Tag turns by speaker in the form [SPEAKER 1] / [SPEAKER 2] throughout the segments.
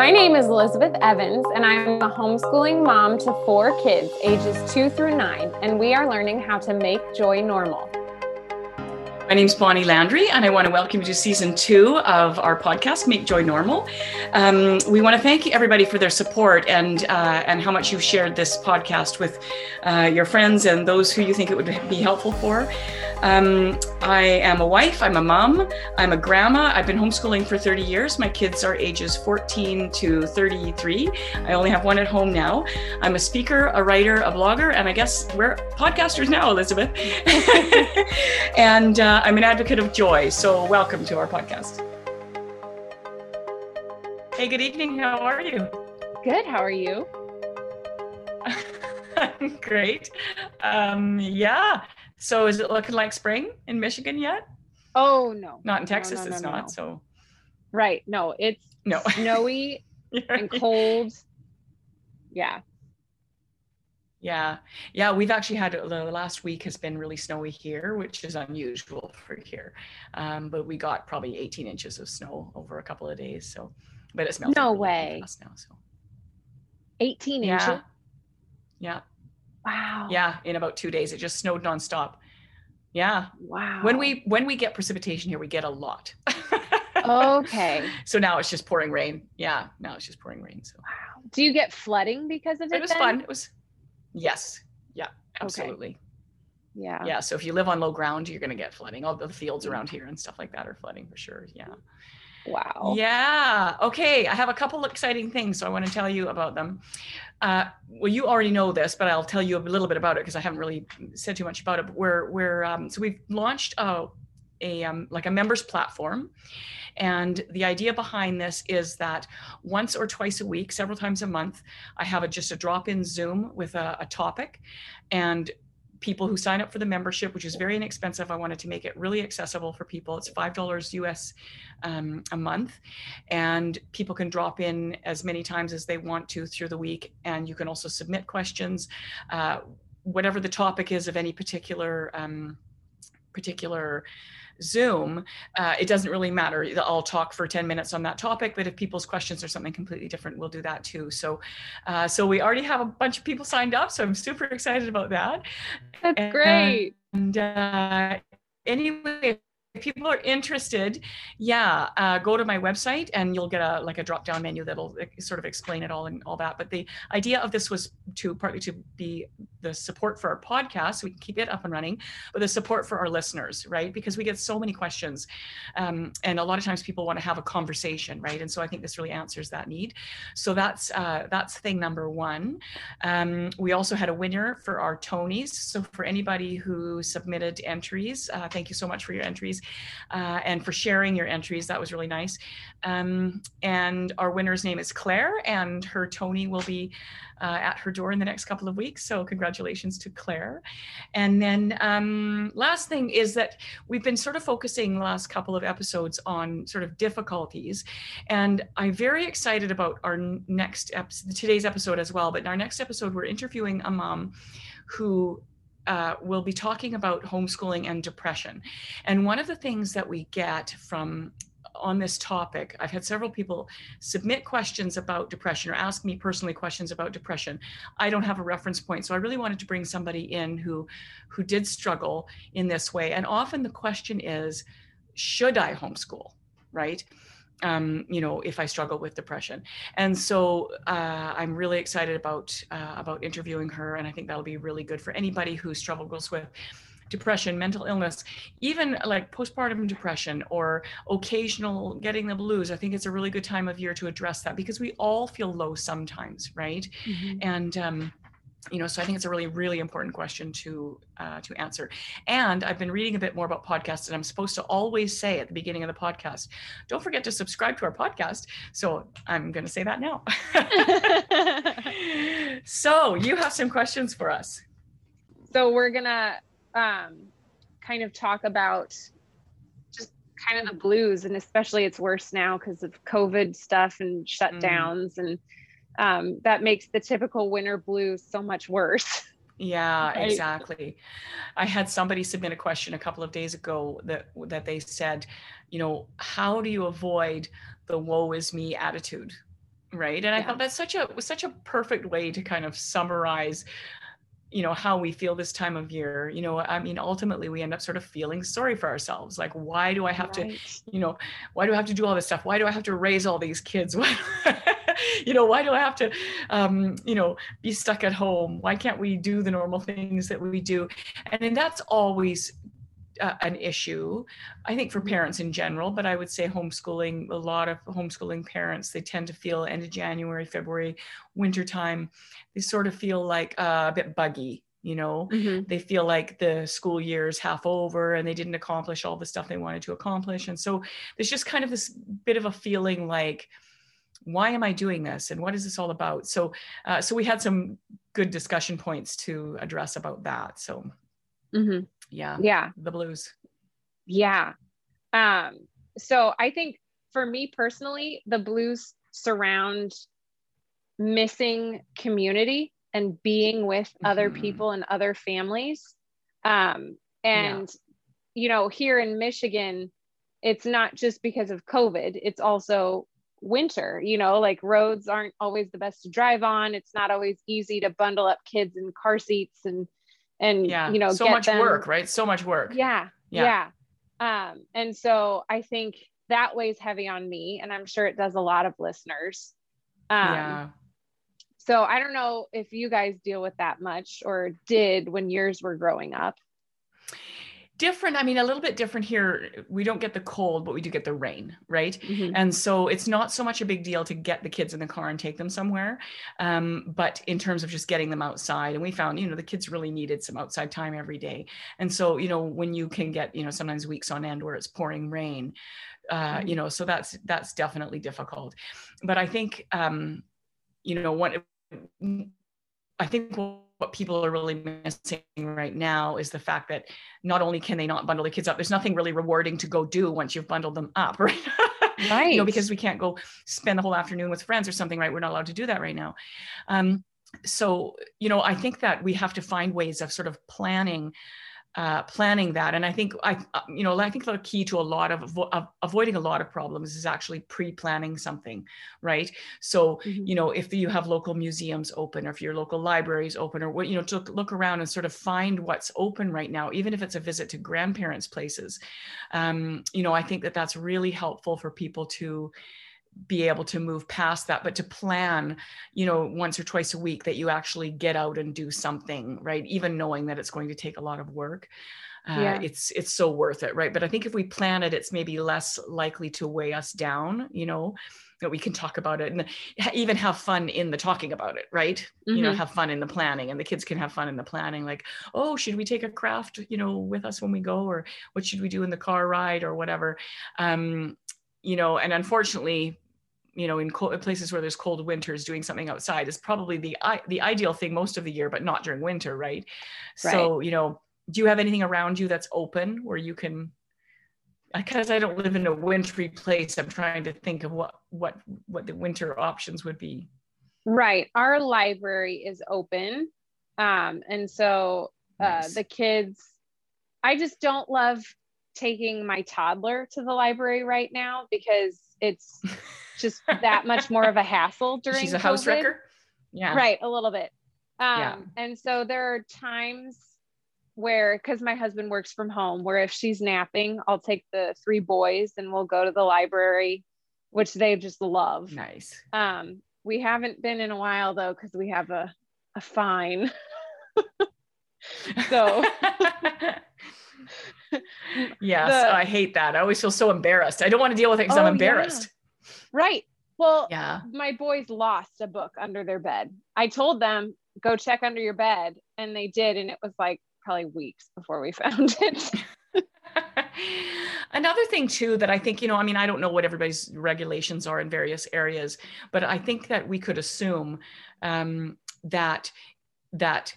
[SPEAKER 1] My name is Elizabeth Evans, and I'm a homeschooling mom to four kids, ages two through nine, and we are learning how to make joy normal.
[SPEAKER 2] My name is Bonnie Landry, and I want to welcome you to season two of our podcast, Make Joy Normal. Um, we want to thank everybody for their support and uh, and how much you've shared this podcast with uh, your friends and those who you think it would be helpful for. Um, I am a wife, I'm a mom, I'm a grandma. I've been homeschooling for 30 years. My kids are ages 14 to 33. I only have one at home now. I'm a speaker, a writer, a blogger, and I guess we're podcasters now, Elizabeth. and uh, I'm an advocate of joy. So, welcome to our podcast. Hey, good evening. How are you?
[SPEAKER 1] Good. How are you?
[SPEAKER 2] Great. Um, yeah. So is it looking like spring in Michigan yet?
[SPEAKER 1] Oh no.
[SPEAKER 2] Not in Texas,
[SPEAKER 1] no, no,
[SPEAKER 2] it's
[SPEAKER 1] no,
[SPEAKER 2] not. So
[SPEAKER 1] right. No, it's
[SPEAKER 2] no
[SPEAKER 1] snowy and cold. Yeah.
[SPEAKER 2] Yeah. Yeah. We've actually had the last week has been really snowy here, which is unusual for here. Um, but we got probably 18 inches of snow over a couple of days. So, but it smells
[SPEAKER 1] no
[SPEAKER 2] really
[SPEAKER 1] way
[SPEAKER 2] now. So
[SPEAKER 1] 18
[SPEAKER 2] yeah.
[SPEAKER 1] inches.
[SPEAKER 2] Yeah.
[SPEAKER 1] Wow.
[SPEAKER 2] Yeah. In about two days, it just snowed nonstop. Yeah.
[SPEAKER 1] Wow.
[SPEAKER 2] When we when we get precipitation here, we get a lot.
[SPEAKER 1] okay.
[SPEAKER 2] So now it's just pouring rain. Yeah. Now it's just pouring rain. So
[SPEAKER 1] wow. Do you get flooding because of it?
[SPEAKER 2] it was
[SPEAKER 1] then?
[SPEAKER 2] fun. It was yes. Yeah. Absolutely.
[SPEAKER 1] Yeah.
[SPEAKER 2] Yeah. So if you live on low ground, you're gonna get flooding. All the fields mm. around here and stuff like that are flooding for sure. Yeah.
[SPEAKER 1] Wow.
[SPEAKER 2] Yeah. Okay. I have a couple of exciting things, so I want to tell you about them. Uh, well, you already know this, but I'll tell you a little bit about it because I haven't really said too much about it. But we're we're um, so we've launched a, a um, like a members platform, and the idea behind this is that once or twice a week, several times a month, I have a, just a drop-in Zoom with a, a topic, and people who sign up for the membership, which is very inexpensive. I wanted to make it really accessible for people. It's five dollars US um, a month, and people can drop in as many times as they want to through the week. And you can also submit questions, uh, whatever the topic is of any particular um, particular Zoom, uh, it doesn't really matter. I'll talk for 10 minutes on that topic, but if people's questions are something completely different, we'll do that too. So, uh, so we already have a bunch of people signed up, so I'm super excited about that.
[SPEAKER 1] That's
[SPEAKER 2] and,
[SPEAKER 1] great.
[SPEAKER 2] And uh, anyway, if people are interested, yeah, uh, go to my website and you'll get a like a drop down menu that'll sort of explain it all and all that. But the idea of this was to partly to be the support for our podcast, so we can keep it up and running, but the support for our listeners, right? Because we get so many questions, um, and a lot of times people want to have a conversation, right? And so I think this really answers that need. So that's uh, that's thing number one. Um, we also had a winner for our Tonys. So for anybody who submitted entries, uh, thank you so much for your entries uh, and for sharing your entries. That was really nice. Um, and our winner's name is Claire, and her Tony will be uh, at her door in the next couple of weeks. So, congratulations to Claire. And then, um, last thing is that we've been sort of focusing the last couple of episodes on sort of difficulties. And I'm very excited about our next episode, today's episode as well. But in our next episode, we're interviewing a mom who uh, we'll be talking about homeschooling and depression. And one of the things that we get from on this topic, I've had several people submit questions about depression or ask me personally questions about depression. I don't have a reference point, so I really wanted to bring somebody in who who did struggle in this way. And often the question is, should I homeschool? Right? Um, you know, if I struggle with depression. And so uh, I'm really excited about uh, about interviewing her, and I think that'll be really good for anybody who struggles with depression, mental illness, even like postpartum depression or occasional getting the blues. I think it's a really good time of year to address that because we all feel low sometimes, right? Mm-hmm. And um, you know so i think it's a really really important question to uh, to answer. And i've been reading a bit more about podcasts and i'm supposed to always say at the beginning of the podcast don't forget to subscribe to our podcast. So i'm going to say that now. So you have some questions for us.
[SPEAKER 1] So we're gonna um, kind of talk about just kind of the blues and especially it's worse now because of covid stuff and shutdowns mm. and um, that makes the typical winter blues so much worse.
[SPEAKER 2] Yeah, right? exactly. I had somebody submit a question a couple of days ago that that they said, you know, how do you avoid the woe is me attitude? right and i thought that's such a was such a perfect way to kind of summarize you know how we feel this time of year you know i mean ultimately we end up sort of feeling sorry for ourselves like why do i have right. to you know why do i have to do all this stuff why do i have to raise all these kids you know why do i have to um, you know be stuck at home? Why can't we do the normal things that we do? And, and that's always uh, an issue i think for parents in general but i would say homeschooling a lot of homeschooling parents they tend to feel end of january february wintertime they sort of feel like uh, a bit buggy you know? Mm-hmm. they feel like the school year is half over and they didn't accomplish all the stuff they wanted to accomplish and so there's just kind of this bit of a feeling like why am i doing this? And what is this all about? So uh, so we had some good discussion points to address about that. So
[SPEAKER 1] mm-hmm.
[SPEAKER 2] yeah
[SPEAKER 1] yeah.
[SPEAKER 2] the blues.
[SPEAKER 1] Yeah. Um so i think for me personally the blues surround missing community and being with mm-hmm. other people and other families. Um and yeah. you know here in michigan it's not just because of covid it's also winter you know like roads aren't always the best to drive on. It's not always easy to bundle up kids in car seats and and yeah you know
[SPEAKER 2] so much them. work right? So much work.
[SPEAKER 1] Yeah, yeah. yeah. Um and so i think that weighs heavy on me and i'm sure it does a lot of listeners. Um yeah. so i don't know if you guys deal with that much or did when yours were growing up
[SPEAKER 2] different i mean a little bit different here we don't get the cold but we do get the rain right mm-hmm. and so it's not so much a big deal to get the kids in the car and take them somewhere um, but in terms of just getting them outside and we found you know the kids really needed some outside time every day and so you know when you can get you know sometimes weeks on end where it's pouring rain uh, mm-hmm. you know so that's that's definitely difficult but i think um, you know what i think what people are really missing right now is the fact that not only can they not bundle the kids up, there's nothing really rewarding to go do once you've bundled them up, right?
[SPEAKER 1] Right.
[SPEAKER 2] you know, because we can't go spend the whole afternoon with friends or something, right? We're not allowed to do that right now. Um, so, you know, I think that we have to find ways of sort of planning uh, planning that. And I think I, uh, you know, I think the key to a lot of, of avoiding a lot of problems is actually pre-planning something, right? So, mm-hmm. you know, if you have local museums open, or if your local libraries open, or what, you know, to look around and sort of find what's open right now, even if it's a visit to grandparents' places. Um, you know, I think that that's really helpful for people to be able to move past that but to plan you know once or twice a week that you actually get out and do something right even knowing that it's going to take a lot of work uh, yeah. it's it's so worth it right but i think if we plan it it's maybe less likely to weigh us down you know that we can talk about it and even have fun in the talking about it right mm-hmm. you know mm-hmm. have fun in the planning and the kids can have fun in the planning like oh should we take a craft you know with us when we go or what should we do in the car ride or whatever um you know, and unfortunately, you know, in cold, places where there's cold winters, doing something outside is probably the the ideal thing most of the year, but not during winter, right? right? So, you know, do you have anything around you that's open where you can? Because I don't live in a wintry place, I'm trying to think of what what what the winter options would be.
[SPEAKER 1] Right, our library is open, um, and so uh, nice. the kids. I just don't love taking my toddler to the library right now because it's just that much more of a hassle during
[SPEAKER 2] she's a
[SPEAKER 1] COVID.
[SPEAKER 2] house wrecker? Yeah.
[SPEAKER 1] Right a little bit. Um yeah. and so there are times where because my husband works from home where if she's napping i'll take the three boys and we'll go to the library which they just love.
[SPEAKER 2] Nice.
[SPEAKER 1] Um we haven't been in a while though because we have a a fine. So
[SPEAKER 2] yes, the, I hate that. I always feel so embarrassed. I don't want to deal with it because oh, I'm embarrassed.
[SPEAKER 1] Yeah. Right. Well, yeah. My boys lost a book under their bed. I told them go check under your bed, and they did, and it was like probably weeks before we found it.
[SPEAKER 2] Another thing too that I think, you know, I mean, I don't know what everybody's regulations are in various areas, but I think that we could assume um, that that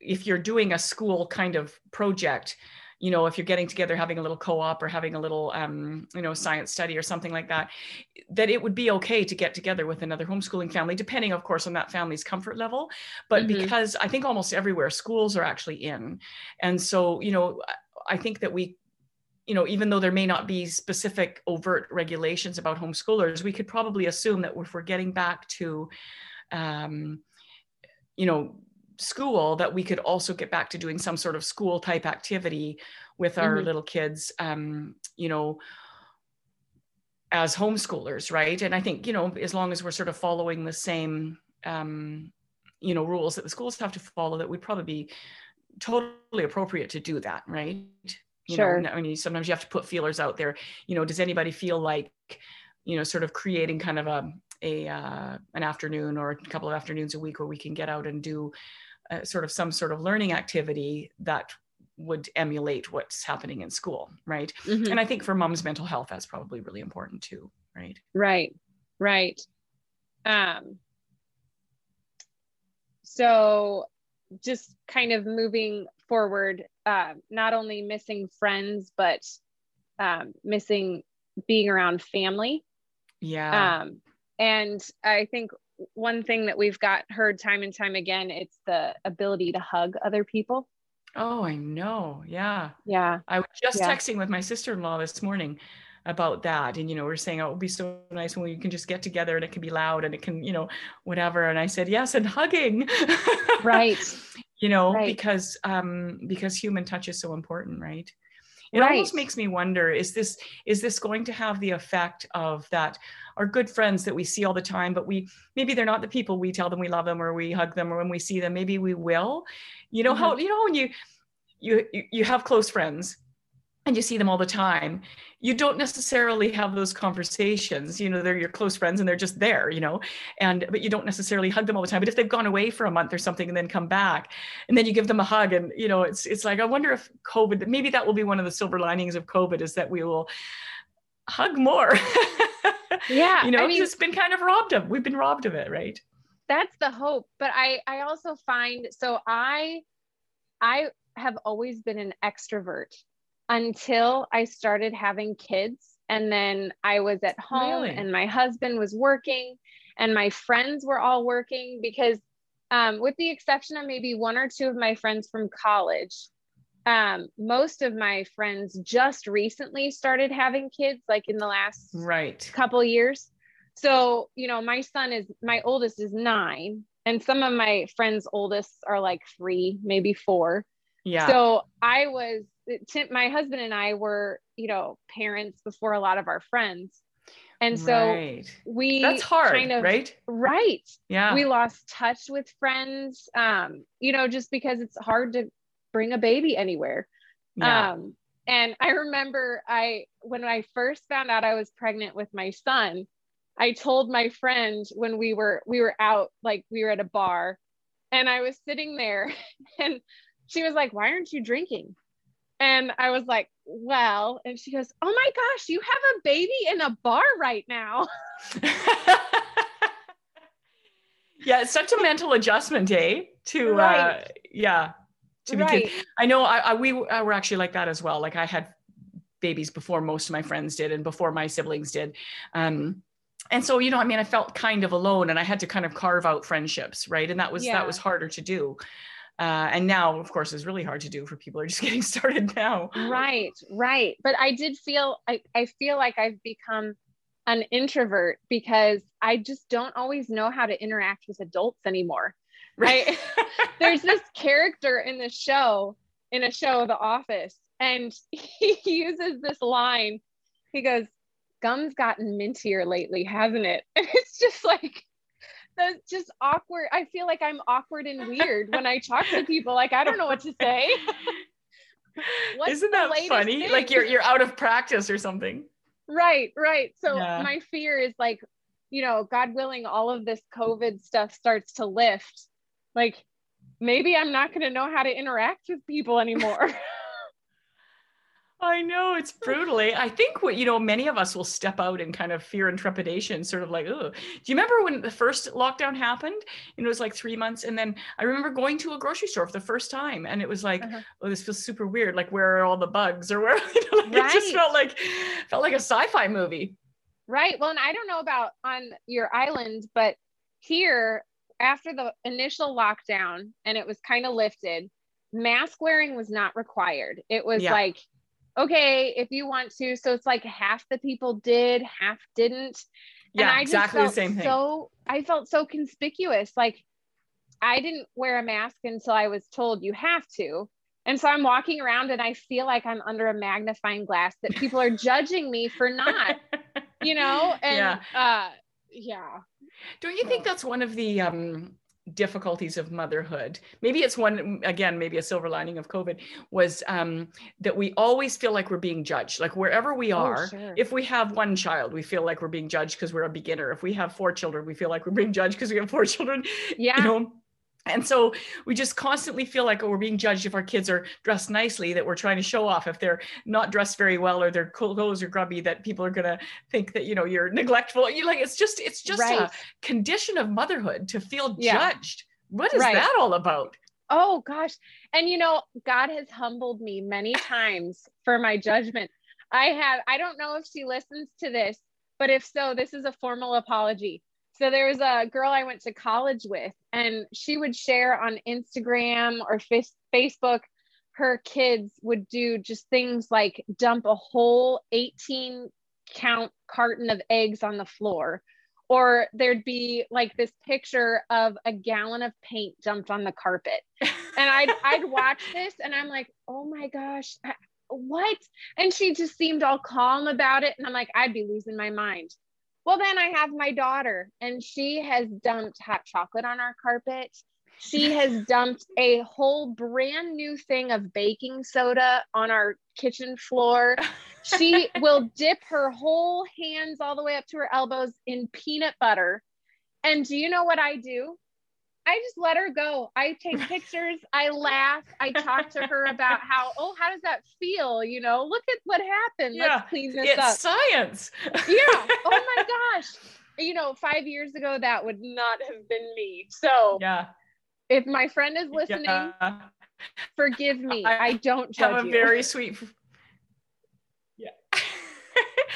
[SPEAKER 2] if you're doing a school kind of project, you know if you're getting together having a little co-op or having a little um, you know science study or something like that that it would be okay to get together with another homeschooling family depending of course on that family's comfort level but mm-hmm. because i think almost everywhere schools are actually in and so you know i think that we you know, even though there may not be specific overt regulations about homeschoolers, we could probably assume that if we're getting back to, um, you know, school, that we could also get back to doing some sort of school type activity with our mm-hmm. little kids, um, you know, as homeschoolers, right? And I think, you know, as long as we're sort of following the same, um, you know, rules that the schools have to follow, that would probably be totally appropriate to do that, right? you sure. know i mean sometimes you have to put feelers out there you know does anybody feel like you know sort of creating kind of a a uh, an afternoon or a couple of afternoons a week where we can get out and do uh, sort of some sort of learning activity that would emulate what's happening in school right mm-hmm. and i think for mom's mental health that's probably really important too right
[SPEAKER 1] right right um so just kind of moving forward, uh, not only missing friends, but um, missing being around family.
[SPEAKER 2] Yeah.
[SPEAKER 1] Um, and I think one thing that we've got heard time and time again, it's the ability to hug other people.
[SPEAKER 2] Oh, I know. Yeah.
[SPEAKER 1] Yeah.
[SPEAKER 2] I was just yeah. texting with my sister-in-law this morning about that. And, you know, we are saying, oh, it would be so nice when we can just get together and it can be loud and it can, you know, whatever. And I said, yes, and hugging.
[SPEAKER 1] Right.
[SPEAKER 2] you know, right. because um, because human touch is so important, right? It right. almost makes me wonder, is this is this going to have the effect of that our good friends that we see all the time, but we maybe they're not the people we tell them we love them or we hug them or when we see them, maybe we will. You know mm-hmm. how you know when you you you have close friends and you see them all the time you don't necessarily have those conversations you know they're your close friends and they're just there you know and but you don't necessarily hug them all the time but if they've gone away for a month or something and then come back and then you give them a hug and you know it's it's like i wonder if covid maybe that will be one of the silver linings of covid is that we will hug more.
[SPEAKER 1] Yeah
[SPEAKER 2] you know I mean, it's been kind of robbed of we've been robbed of it right?
[SPEAKER 1] That's the hope but i i also find so i i have always been an extrovert until I started having kids. And then I was at home really? and my husband was working and my friends were all working because, um, with the exception of maybe one or two of my friends from college, um, most of my friends just recently started having kids, like in the last
[SPEAKER 2] right
[SPEAKER 1] couple years. So, you know, my son is my oldest is nine, and some of my friends' oldest are like three, maybe four.
[SPEAKER 2] Yeah.
[SPEAKER 1] So I was Tim, my husband and I were, you know, parents before a lot of our friends. And so right. we
[SPEAKER 2] that's hard, kind of, right?
[SPEAKER 1] Right.
[SPEAKER 2] Yeah.
[SPEAKER 1] We lost touch with friends, um, you know, just because it's hard to bring a baby anywhere. Yeah. Um, and I remember I when I first found out I was pregnant with my son, I told my friend when we were we were out, like we were at a bar, and I was sitting there and she was like, Why aren't you drinking? And I was like, well, and she goes, oh my gosh, you have a baby in a bar right now.
[SPEAKER 2] yeah, it's such a mental adjustment, eh? To, uh, right. uh, yeah, to be right. I know I, I, we were actually like that as well. Like I had babies before most of my friends did and before my siblings did. Um, and so, you know, I mean, I felt kind of alone and I had to kind of carve out friendships, right? And that was, yeah. that was harder to do. Uh, and now of course is really hard to do for people who are just getting started now.
[SPEAKER 1] Right right. But i did feel I, I feel like i've become an introvert because i just don't always know how to interact with adults anymore. Right. There's this character in the show in a show the office and he uses this line. He goes gum's gotten mintier lately hasn't it? And it's just like that's just awkward. I feel like I'm awkward and weird when I talk to people. Like I don't know what to say.
[SPEAKER 2] Isn't that funny? Thing? Like you're you're out of practice or something.
[SPEAKER 1] Right, right. So yeah. my fear is like, you know, God willing, all of this COVID stuff starts to lift. Like maybe I'm not going to know how to interact with people anymore.
[SPEAKER 2] I know it's brutally. I think what you know, many of us will step out in kind of fear and trepidation, sort of like, oh. Do you remember when the first lockdown happened? And it was like three months, and then I remember going to a grocery store for the first time, and it was like, uh-huh. oh, this feels super weird. Like, where are all the bugs, or where? You know, like, right. It just felt like felt like a sci-fi movie.
[SPEAKER 1] Right. Well, and I don't know about on your island, but here after the initial lockdown and it was kind of lifted, mask wearing was not required. It was yeah. like okay, if you want to. So it's like half the people did, half didn't.
[SPEAKER 2] Yeah, and I exactly the same thing.
[SPEAKER 1] So I felt so conspicuous. Like I didn't wear a mask until I was told you have to. And so I'm walking around and I feel like I'm under a magnifying glass that people are judging me for not, you know? And yeah. uh yeah.
[SPEAKER 2] Don't you think that's one of the um difficulties of motherhood. Maybe it's one again maybe a silver lining of covid was um, that we always feel like we're being judged. Like wherever we oh, are oh, sure. if we have one child we feel like we're being judged because we're a beginner. If we have four children we feel like we're being judged because we have four children
[SPEAKER 1] yeah.
[SPEAKER 2] you know and so we just constantly feel like oh, we're being judged if our kids are dressed nicely, that we're trying to show off. If they're not dressed very well or their clothes are grubby, that people are going to think that, you know, you're neglectful. You like, it's just, it's just right. a condition of motherhood to feel yeah. judged. What is right. that all about?
[SPEAKER 1] Oh gosh. And you know, God has humbled me many times for my judgment. I have, I don't know if she listens to this, but if so, this is a formal apology. So there was a girl I went to college with, and she would share on Instagram or Facebook. Her kids would do just things like dump a whole 18 count carton of eggs on the floor. Or there'd be like this picture of a gallon of paint dumped on the carpet. And I'd, I'd watch this and I'm like, oh my gosh, what? And she just seemed all calm about it. And I'm like, I'd be losing my mind. Well, then I have my daughter, and she has dumped hot chocolate on our carpet. She has dumped a whole brand new thing of baking soda on our kitchen floor. She will dip her whole hands all the way up to her elbows in peanut butter. And do you know what I do? I just let her go. I take pictures, I laugh, I talk to her about how, oh, how does that feel? You know, look at what happened. Yeah, Let's clean this
[SPEAKER 2] it's
[SPEAKER 1] up.
[SPEAKER 2] science.
[SPEAKER 1] yeah. Oh my gosh. You know, five years ago, that would not have been me. So,
[SPEAKER 2] yeah.
[SPEAKER 1] If my friend is listening, yeah. forgive me. I, I don't judge
[SPEAKER 2] have a
[SPEAKER 1] you.
[SPEAKER 2] very sweet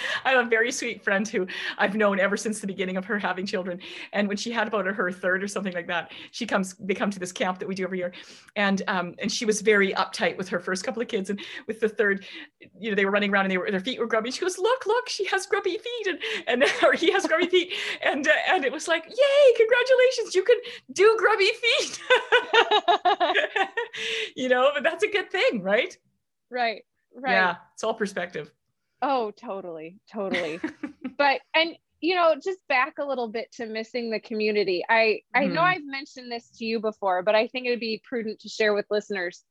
[SPEAKER 2] I have a very sweet friend who I've known ever since the beginning of her having children. And when she had about her third or something like that, she comes, they come to this camp that we do every year. And, um, and she was very uptight with her first couple of kids. And with the third, you know, they were running around and they were, their feet were grubby. She goes, look, look, she has grubby feet. And, and, or he has grubby feet. And, uh, and it was like, yay, congratulations. You can do grubby feet. you know, but that's a good thing, right?
[SPEAKER 1] Right. Right.
[SPEAKER 2] Yeah. It's all perspective.
[SPEAKER 1] Oh, totally, totally. but and you know, just back a little bit to missing the community. I I know mm-hmm. I've mentioned this to you before, but I think it would be prudent to share with listeners.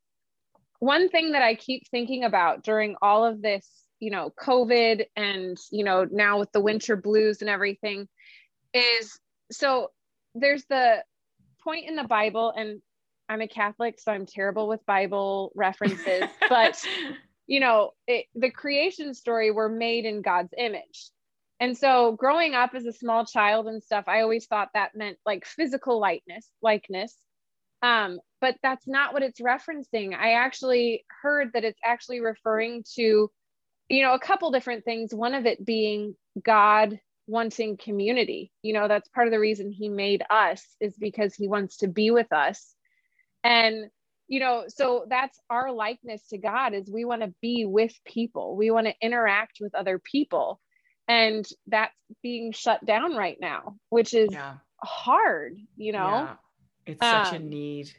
[SPEAKER 1] One thing that I keep thinking about during all of this, you know, COVID and, you know, now with the winter blues and everything is so there's the point in the Bible and I'm a Catholic, so I'm terrible with Bible references, but you know, it, the creation story were made in God's image. And so growing up as a small child and stuff, I always thought that meant like physical likeness, likeness. Um, but that's not what it's referencing. I actually heard that it's actually referring to, you know, a couple different things. One of it being God wanting community. You know, that's part of the reason he made us is because he wants to be with us. And you know so that's our likeness to god is we want to be with people. We want to interact with other people. And that's being shut down right now which is yeah. hard you know? Yeah.
[SPEAKER 2] it's such um, a need.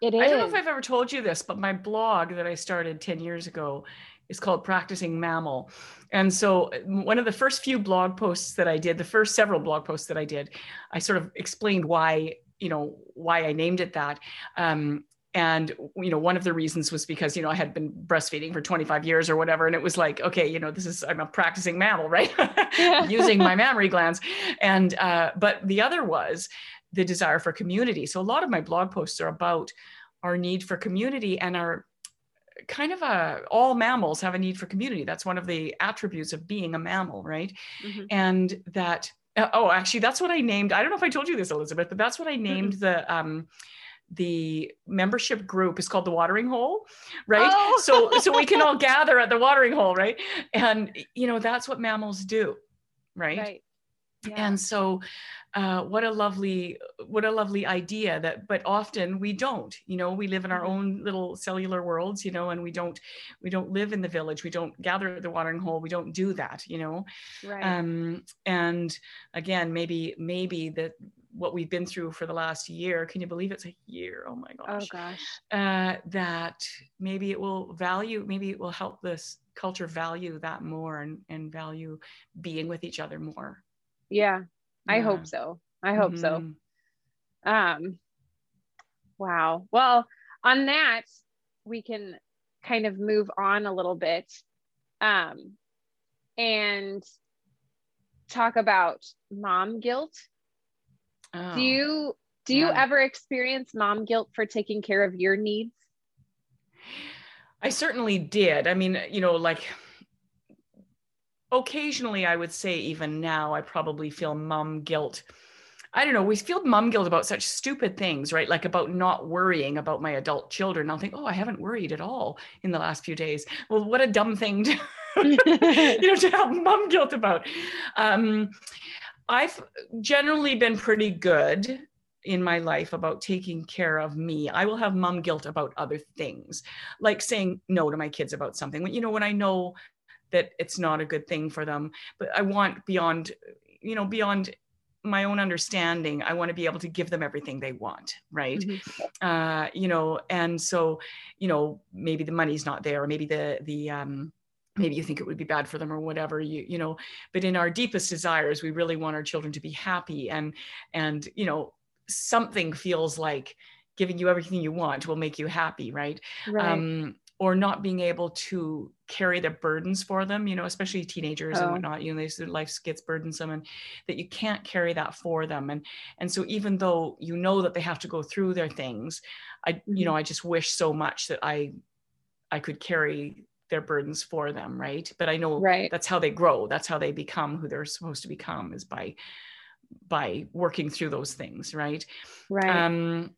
[SPEAKER 1] it is
[SPEAKER 2] i don't know if i've ever told you this but my blog that i started 10 years ago is called practicing mammal. And so one of the first few blog posts that i did the first several blog posts that i did i sort of explained why you know why i named it that. Um, and you know one of the reasons was because you know i had been breastfeeding for 25 years or whatever and it was like okay you know this is i'm a practicing mammal right? Using my mammary glands. And uh, but the other was the desire for community. So a lot of my blog posts are about our need for community and our kind of a all mammals have a need for community. That's one of the attributes of being a mammal right? Mm-hmm. and that oh actually that's what i named i don't know if i told you this elizabeth but that's what i named mm-hmm. the um the membership group is called the watering hole right oh. so so we can all gather at the watering hole right and you know that's what mammals do right, right. yeah. and so uh, what a lovely what a lovely idea that but often we don't you know we live in our mm-hmm. own little cellular worlds you know and we don't we don't live in the village we don't gather at the watering hole we don't do that you know right. um and again maybe maybe that what we've been through for the last year. Can you believe it's a year? Oh my
[SPEAKER 1] gosh oh gosh.
[SPEAKER 2] uh, that maybe it will value maybe it will help this culture value that more and, and value being with each other more.
[SPEAKER 1] Yeah, yeah. i hope so. I hope mm-hmm. so um wow. Well on that we can kind of move on a little bit um and talk about mom guilt Oh, do you do yeah. you ever experience mom guilt for taking care of your needs?
[SPEAKER 2] I certainly did. I mean, you know, like occasionally I would say even now I probably feel mom guilt. I don't know, we feel mom guilt about such stupid things, right? Like about not worrying about my adult children. I'll think, oh, I haven't worried at all in the last few days. Well, what a dumb thing to, you know, to have mom guilt about. Um, I've generally been pretty good in my life about taking care of me. I will have mom guilt about other things, like saying no to my kids about something. You know, when I know that it's not a good thing for them, but I want beyond, you know, beyond my own understanding i want to be able to give them everything they want right mm-hmm. uh you know and so you know maybe the money's not there or maybe the the um maybe you think it would be bad for them or whatever you you know but in our deepest desires we really want our children to be happy and and you know something feels like giving you everything you want will make you happy right, right. Um, or not being able to carry the burdens for them you know especially teenagers oh. and whatnot you know their life gets burdensome and that you can't carry that for them and and so even though you know that they have to go through their things i mm-hmm. you know i just wish so much that i i could carry their burdens for them right? But i know right. that's how they grow. That's how they become who they're supposed to become is by by working through those things right?
[SPEAKER 1] Right. Um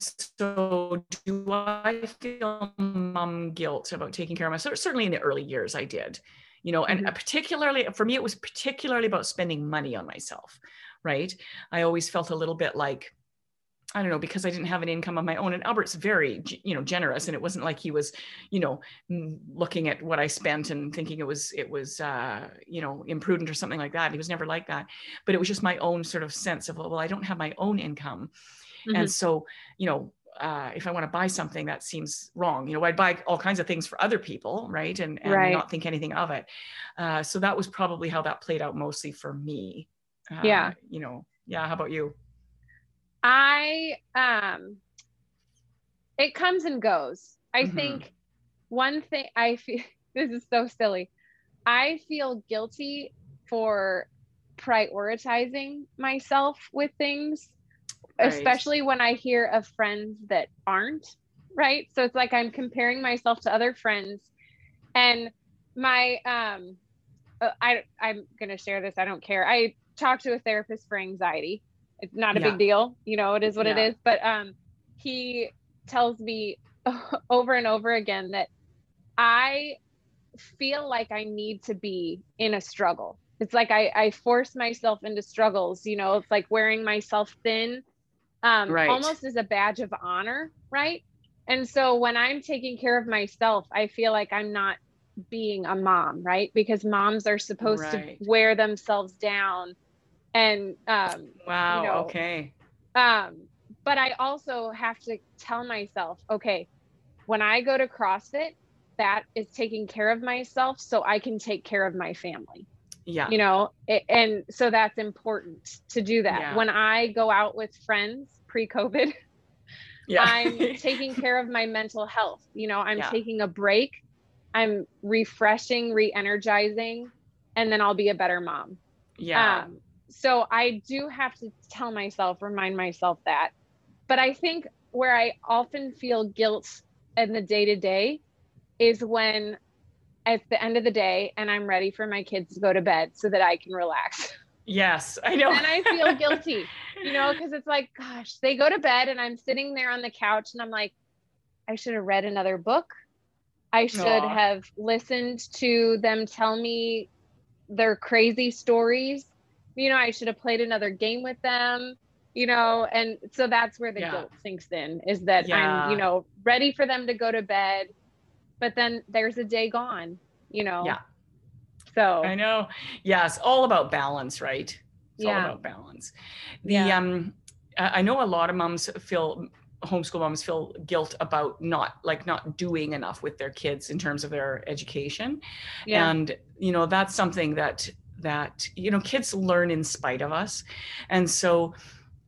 [SPEAKER 2] so do i feel mom guilt about taking care of myself certainly in the early years i did you know and mm-hmm. particularly for me it was particularly about spending money on myself right? I always felt a little bit like I don't know, because I didn't have an income of my own. And Albert's very, you know, generous, and it wasn't like he was, you know, looking at what I spent and thinking it was, it was, uh, you know, imprudent or something like that. He was never like that. But it was just my own sort of sense of, well, I don't have my own income, mm-hmm. and so, you know, uh, if I want to buy something that seems wrong, you know, I'd buy all kinds of things for other people, right, and, and right. not think anything of it. Uh, so that was probably how that played out mostly for me.
[SPEAKER 1] Uh, yeah.
[SPEAKER 2] You know. Yeah. How about you?
[SPEAKER 1] I um it comes and goes. I mm-hmm. think one thing I feel this is so silly. I feel guilty for prioritizing myself with things, right. especially when I hear of friends that aren't, right? So it's like I'm comparing myself to other friends and my um uh, I I'm going to share this. I don't care. I talked to a therapist for anxiety it's not a yeah. big deal you know it is what yeah. it is but um he tells me over and over again that i feel like i need to be in a struggle it's like i i force myself into struggles you know it's like wearing myself thin um right. almost as a badge of honor right and so when i'm taking care of myself i feel like i'm not being a mom right because moms are supposed right. to wear themselves down and um
[SPEAKER 2] wow you know, okay.
[SPEAKER 1] um but i also have to tell myself okay when i go to crossfit that is taking care of myself so i can take care of my family.
[SPEAKER 2] Yeah.
[SPEAKER 1] You know it, and so that's important to do that. Yeah. when i go out with friends pre-covid yeah. i'm taking care of my mental health. You know i'm yeah. taking a break. I'm refreshing re-energizing and then i'll be a better mom.
[SPEAKER 2] Yeah. Um,
[SPEAKER 1] so I do have to tell myself, remind myself that. But I think where I often feel guilt in the day to day is when at the end of the day and I'm ready for my kids to go to bed so that I can relax.
[SPEAKER 2] Yes, I know.
[SPEAKER 1] and I feel guilty, you know, because it's like, gosh, they go to bed and I'm sitting there on the couch and I'm like, I should have read another book. I should Aww. have listened to them tell me their crazy stories you know, I should have played another game with them, you know, and so that's where the
[SPEAKER 2] Yeah.
[SPEAKER 1] guilt sinks in is that
[SPEAKER 2] Yeah.
[SPEAKER 1] I'm, you know, ready for them to go to bed, but then there's a day gone, you know.
[SPEAKER 2] Yeah.
[SPEAKER 1] So
[SPEAKER 2] I know. Yes, all about balance, right? It's all about balance. The
[SPEAKER 1] Yeah.
[SPEAKER 2] um I I know a lot of moms feel homeschool moms feel guilt about not like not doing enough with their kids in terms of their education.
[SPEAKER 1] yeah.
[SPEAKER 2] And you know, that's something that that you know, kids learn in spite of us. And so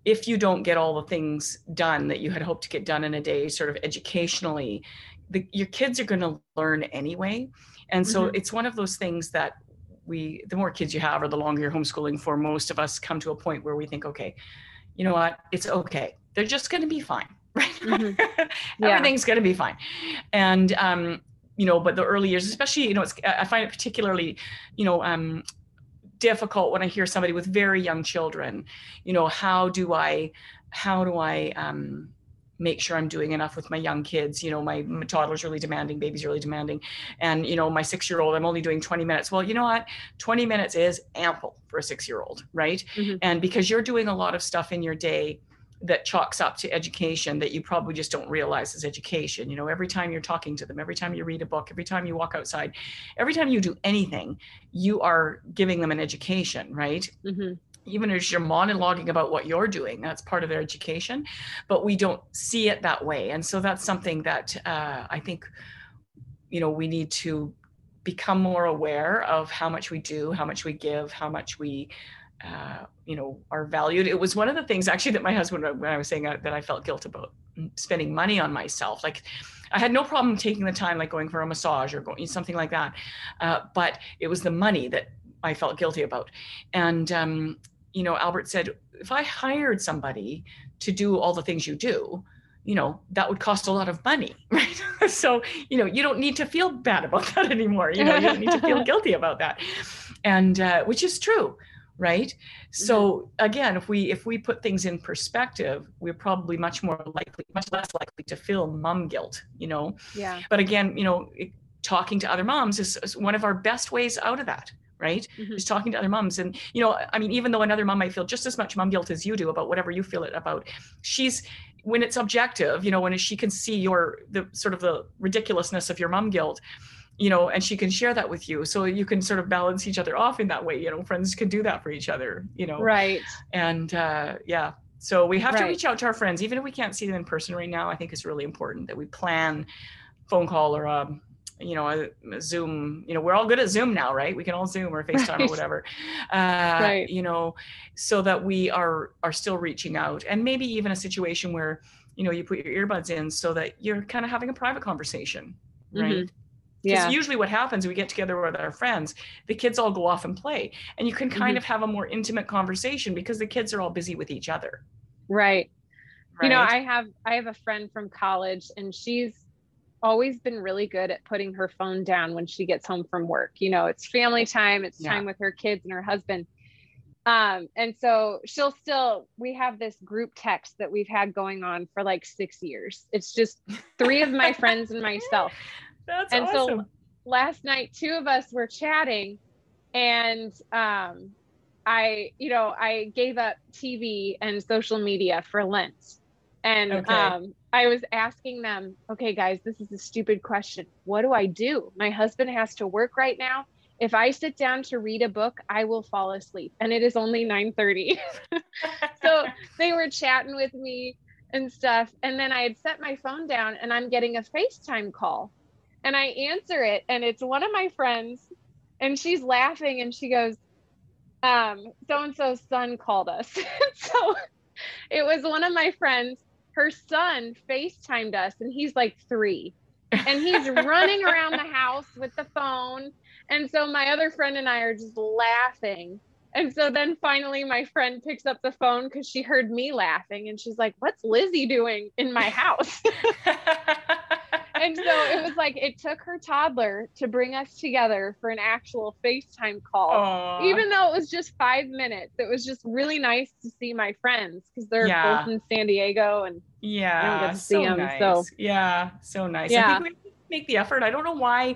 [SPEAKER 2] if you don't get all the things done that you had hoped to get done in a day sort of educationally, the, your kids are going to learn anyway. And so
[SPEAKER 1] Mhm.
[SPEAKER 2] it's one of those things that we the more kids you have or the longer you're homeschooling for most of us come to a point where we think okay you know what it's okay they're just going to be fine right
[SPEAKER 1] Mhm. Yeah.
[SPEAKER 2] everything's going to be fine and um you know but the early years especially you know it's i find it particularly you know um difficult when i hear somebody with very young children you know how do i how do i um make sure i'm doing enough with my young kids? You know my, my toddler's really demanding baby's really demanding. And you know my six year old i'm only doing 20 minutes. Well you know what? 20 minutes is ample for a six year old right?
[SPEAKER 1] Mhm.
[SPEAKER 2] and because you're doing a lot of stuff in your day that chalks up to education that you probably just don't realize is education. You know every time you're talking to them every time you read a book every time you walk outside every time you do anything you are giving them an education right?
[SPEAKER 1] Mhm.
[SPEAKER 2] even as you're monologuing about what you're doing that's part of their education but we don't see it that way. And so that's something that uh, i think you know we need to become more aware of how much we do how much we give how much we uh, you know are valued. It was one of the things actually that my husband when i was saying uh, that i felt guilt about spending money on myself like i had no problem taking the time like going for a massage or going something like that uh, but it was the money that i felt guilty about. And um, you know albert said if i hired somebody to do all the things you do you know that would cost a lot of money. Right? So you know you don't need to feel bad about that anymore you know you don't need to feel guilty about that. And uh, which is true right? So again if we if we put things in perspective we're probably much more likely much less likely to feel mom guilt you know?
[SPEAKER 1] Yeah.
[SPEAKER 2] but again you know it, talking to other moms is, is one of our best ways out of that right?
[SPEAKER 1] Mhm.
[SPEAKER 2] is talking to other moms. And you know i mean even though another mom might feel just as much mom guilt as you do about whatever you feel it about she's when it's objective you know when she can see your the sort of the ridiculousness of your mom guilt you know and she can share that with you. So you can sort of balance each other off in that way. You know friends can do that for each other you know.
[SPEAKER 1] Right.
[SPEAKER 2] and uh, yeah. So we have to reach out to our friends. Even if we can't see them in person right now i think it's really important that we plan phone call or a you know a, a zoom. You know we're all good at zoom now right? We can all zoom or facetime or whatever. Uh
[SPEAKER 1] Right.
[SPEAKER 2] you know so that we are are still reaching out. And maybe even a situation where you know you put your earbuds in so that you're kind of having a private conversation right?
[SPEAKER 1] Mhm.
[SPEAKER 2] Because
[SPEAKER 1] Yeah.
[SPEAKER 2] usually what happens, we get together with our friends, the kids all go off and play. And you can kind
[SPEAKER 1] Mhm.
[SPEAKER 2] of have a more intimate conversation because the kids are all busy with each other.
[SPEAKER 1] Right. You know. I have I have a friend from college and she's always been really good at putting her phone down when she gets home from work. You know, it's family time, it's
[SPEAKER 2] Yeah.
[SPEAKER 1] time with her kids and her husband. Um, and so she'll still we have this group text that we've had going on for like six years. It's just three of my friends and myself.
[SPEAKER 2] That's
[SPEAKER 1] and so last night two of us were chatting and um i you know i gave up tv and social media for lent. And
[SPEAKER 2] Okay.
[SPEAKER 1] um i was asking them okay guys this is a stupid question. What do i do? My husband has to work right now. If i sit down to read a book i will fall asleep. And it is only 9:30 so they were chatting with me and stuff. And then I had set my phone down and I'm getting a FaceTime call. And I answer it and it's one of my friends and she's laughing and she goes, um, so and so's son called us. so it was one of my friends. Her son FaceTimed us and he's like three. And he's running around the house with the phone. And so my other friend and I are just laughing. And so then finally my friend picks up the phone because she heard me laughing and she's like, What's Lizzie doing in my house? and so it was like it took her toddler to bring us together for an actual FaceTime call.
[SPEAKER 2] Aw.
[SPEAKER 1] Even though it was just five minutes, it was just really nice to see my friends because they're
[SPEAKER 2] Yeah.
[SPEAKER 1] both in San Diego and
[SPEAKER 2] yeah,
[SPEAKER 1] get to see
[SPEAKER 2] so
[SPEAKER 1] 'em,
[SPEAKER 2] nice.
[SPEAKER 1] so-
[SPEAKER 2] Yeah, so nice.
[SPEAKER 1] Yeah.
[SPEAKER 2] I think we, make the effort. I don't know why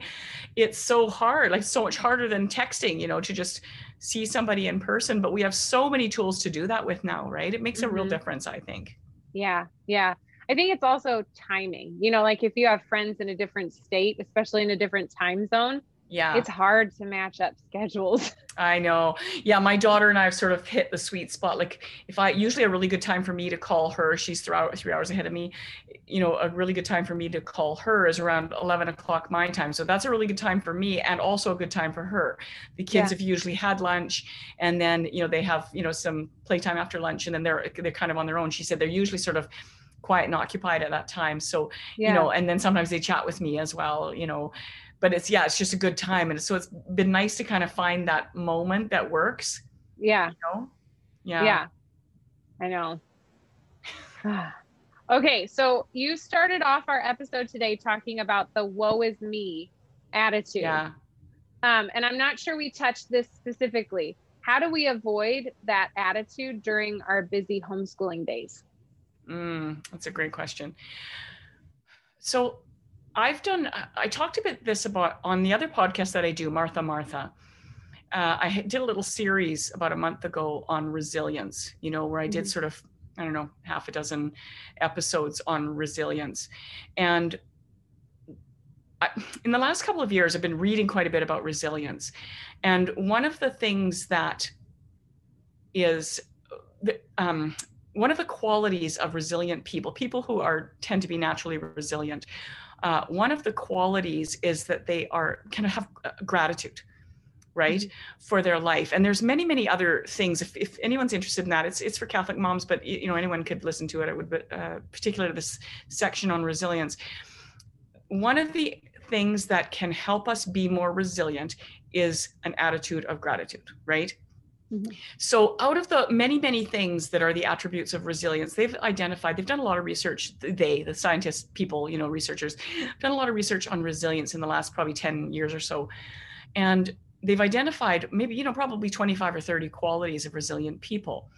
[SPEAKER 2] it's so hard, like so much harder than texting, you know, to just see somebody in person. But we have so many tools to do that with now, right? It makes mm-hmm. a real mm-hmm. difference, I think.
[SPEAKER 1] Yeah. Yeah. I think it's also timing. You know, like if you have friends in a different state, especially in a different time zone,
[SPEAKER 2] yeah.
[SPEAKER 1] It's hard to match up schedules.
[SPEAKER 2] I know. Yeah my daughter and i have sort of hit the sweet spot. Like if i usually a really good time for me to call her she's three, three hours ahead of me you know a really good time for me to call her is around 11 o'clock my time. So that's a really good time for me and also a good time for her. The kids yeah. have usually had lunch and then you know they have you know some playtime after lunch and then they're they're kind of on their own. She said they're usually sort of quiet and occupied at that time. So yeah. you know and then sometimes they chat with me as well you know but it's yeah it's just a good time. And so it's been nice to kind of find that moment that works
[SPEAKER 1] yeah.
[SPEAKER 2] you know? yeah.
[SPEAKER 1] Yeah. I know. Okay so you started off our episode today talking about the woe is me attitude.
[SPEAKER 2] Yeah.
[SPEAKER 1] Um, and i'm not sure we touched this specifically. How do we avoid that attitude during our busy homeschooling days?
[SPEAKER 2] Mm, that's a great question. So I've done, I talked a bit this about on the other podcast that I do, Martha Martha. Uh, I did a little series about a month ago on resilience, you know, where I did mm-hmm. sort of, I don't know, half a dozen episodes on resilience. And I, in the last couple of years, I've been reading quite a bit about resilience. And one of the things that is, um, one of the qualities of resilient people, people who are tend to be naturally resilient, uh, one of the qualities is that they are kind of have uh, gratitude right mm-hmm. for their life. And there's many many other things. If, if anyone's interested in that it's it's for catholic moms but you know anyone could listen to it. It would be uh, particularly this section on resilience. One of the things that can help us be more resilient is an attitude of gratitude right Mm-hmm. So, out of the many, many things that are the attributes of resilience, they've identified, they've done a lot of research. They, the scientists, people, you know, researchers, done a lot of research on resilience in the last probably 10 years or so. And they've identified maybe, you know, probably 25 or 30 qualities of resilient people.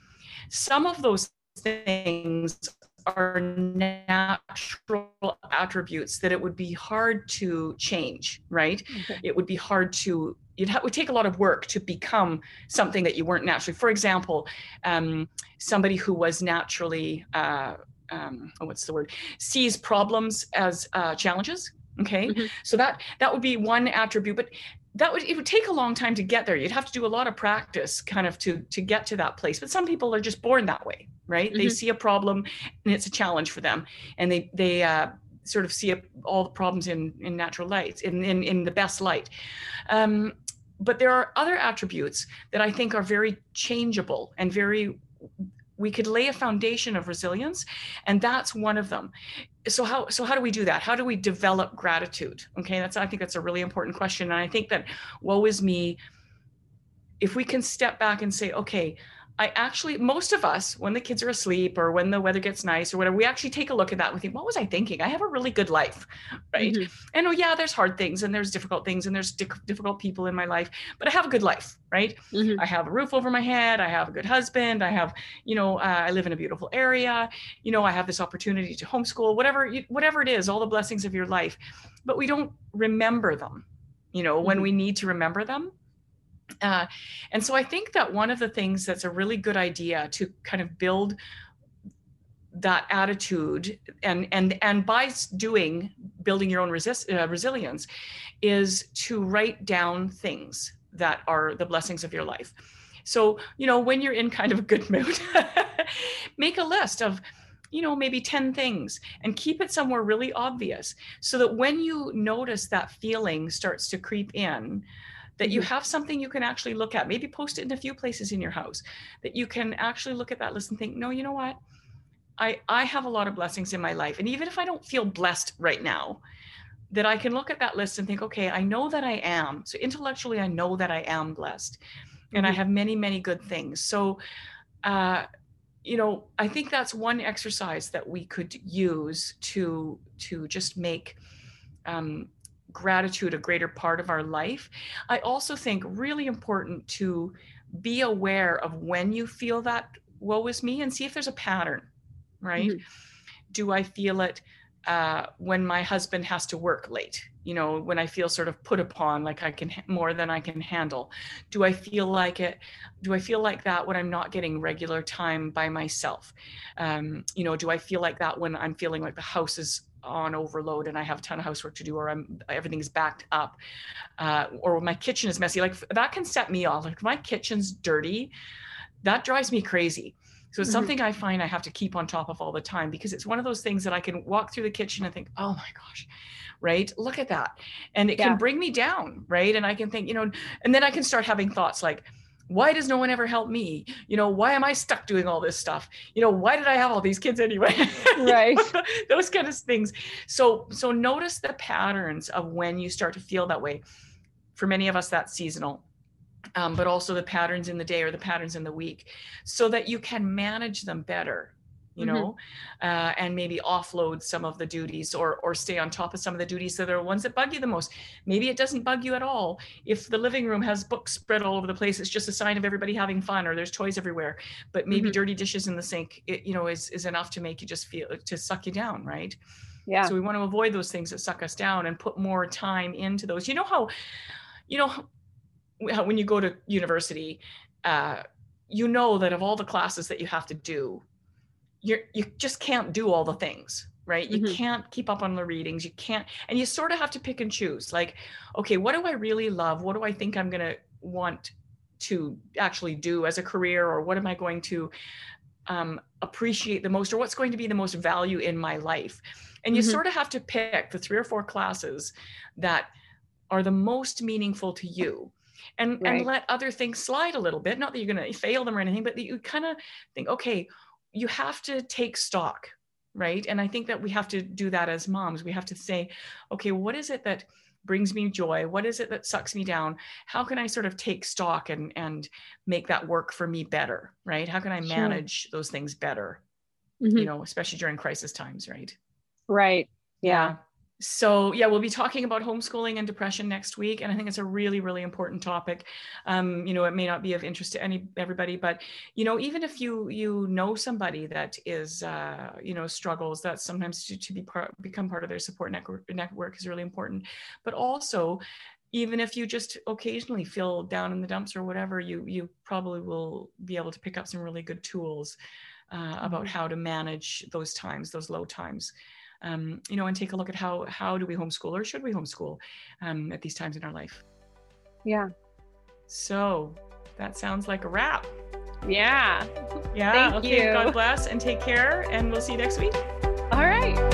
[SPEAKER 2] Some of those things are natural attributes that it would be hard to change, right? Okay. It would be hard to it would take a lot of work to become something that you weren't naturally. For example, um, somebody who was naturally, uh, um, oh, what's the word, sees problems as uh, challenges. Okay, mm-hmm. so that that would be one attribute, but that would it would take a long time to get there. You'd have to do a lot of practice, kind of to to get to that place. But some people are just born that way, right? Mm-hmm. They see a problem and it's a challenge for them, and they they uh, sort of see all the problems in in natural light, in in, in the best light. Um, but there are other attributes that I think are very changeable and very we could lay a foundation of resilience and that's one of them. So how so how do we do that? How do we develop gratitude? Okay that's i think that's a really important question and i think that woe is me if we can step back and say okay I actually, most of us, when the kids are asleep or when the weather gets nice or whatever, we actually take a look at that and think, what was I thinking? I have a really good life, right? Mm-hmm. And oh, yeah, there's hard things and there's difficult things and there's di- difficult people in my life, but I have a good life, right? Mm-hmm. I have a roof over my head. I have a good husband. I have, you know, uh, I live in a beautiful area. You know, I have this opportunity to homeschool, whatever, whatever it is, all the blessings of your life, but we don't remember them, you know, mm-hmm. when we need to remember them uh, and so I think that one of the things that's a really good idea to kind of build that attitude and and and by doing building your own resist, uh, resilience is to write down things that are the blessings of your life. So you know when you're in kind of a good mood make a list of you know maybe 10 things and keep it somewhere really obvious so that when you notice that feeling starts to creep in that you mm-hmm. have something you can actually look at maybe post it in a few places in your house that you can actually look at that list and think no you know what i i have a lot of blessings in my life and even if i don't feel blessed right now that i can look at that list and think okay i know that i am so intellectually i know that i am blessed and mm-hmm. i have many many good things so uh you know i think that's one exercise that we could use to to just make um, gratitude a greater part of our life. I also think really important to be aware of when you feel that woe is me and see if there's a pattern, right? Mm-hmm. Do I feel it uh, when my husband has to work late you know when i feel sort of put upon like i can more than i can handle do i feel like it do i feel like that when i'm not getting regular time by myself um, you know do i feel like that when i'm feeling like the house is on overload and i have a ton of housework to do or i'm everything's backed up uh, or my kitchen is messy like that can set me off like my kitchen's dirty that drives me crazy so it's mm-hmm. something I find I have to keep on top of all the time because it's one of those things that I can walk through the kitchen and think, oh my gosh, right? Look at that. And it yeah. can bring me down, right? And I can think, you know, and then I can start having thoughts like, why does no one ever help me? You know, why am I stuck doing all this stuff? You know, why did I have all these kids anyway?
[SPEAKER 1] Right.
[SPEAKER 2] those kind of things. So so notice the patterns of when you start to feel that way. For many of us, that's seasonal um, but also the patterns in the day or the patterns in the week so that you can manage them better you mm-hmm. know uh, and maybe offload some of the duties or or stay on top of some of the duties that are the ones that bug you the most. Maybe it doesn't bug you at all if the living room has books spread all over the place. It's just a sign of everybody having fun or there's toys everywhere. But maybe mm-hmm. dirty dishes in the sink it, you know is is enough to make you just feel to suck you down right?
[SPEAKER 1] Yeah.
[SPEAKER 2] So we want to avoid those things that suck us down and put more time into those. You know how you know when you go to university, uh, you know that of all the classes that you have to do, you you just can't do all the things, right? You mm-hmm. can't keep up on the readings. You can't, and you sort of have to pick and choose. Like, okay, what do I really love? What do I think I'm gonna want to actually do as a career, or what am I going to um, appreciate the most, or what's going to be the most value in my life? And you mm-hmm. sort of have to pick the three or four classes that are the most meaningful to you and right. and let other things slide a little bit not that you're going to fail them or anything but that you kind of think okay you have to take stock right? And i think that we have to do that as moms. We have to say okay what is it that brings me joy? What is it that sucks me down? How can i sort of take stock and and make that work for me better right? How can i manage sure. those things better mm-hmm. you know especially during crisis times right?
[SPEAKER 1] Right. Yeah.
[SPEAKER 2] yeah so yeah we'll be talking about homeschooling and depression next week and i think it's a really really important topic. Um, you know it may not be of interest to any everybody but you know even if you you know somebody that is uh, you know struggles that sometimes to, to be part become part of their support network network is really important. But also even if you just occasionally feel down in the dumps or whatever you you probably will be able to pick up some really good tools uh, mm-hmm. about how to manage those times those low times um, you know, and take a look at how how do we homeschool or should we homeschool um, at these times in our life.
[SPEAKER 1] Yeah.
[SPEAKER 2] So that sounds like a wrap.
[SPEAKER 1] Yeah.
[SPEAKER 2] Yeah.
[SPEAKER 1] Thank
[SPEAKER 2] okay.
[SPEAKER 1] You.
[SPEAKER 2] God bless and take care, and we'll see you next week.
[SPEAKER 1] All right.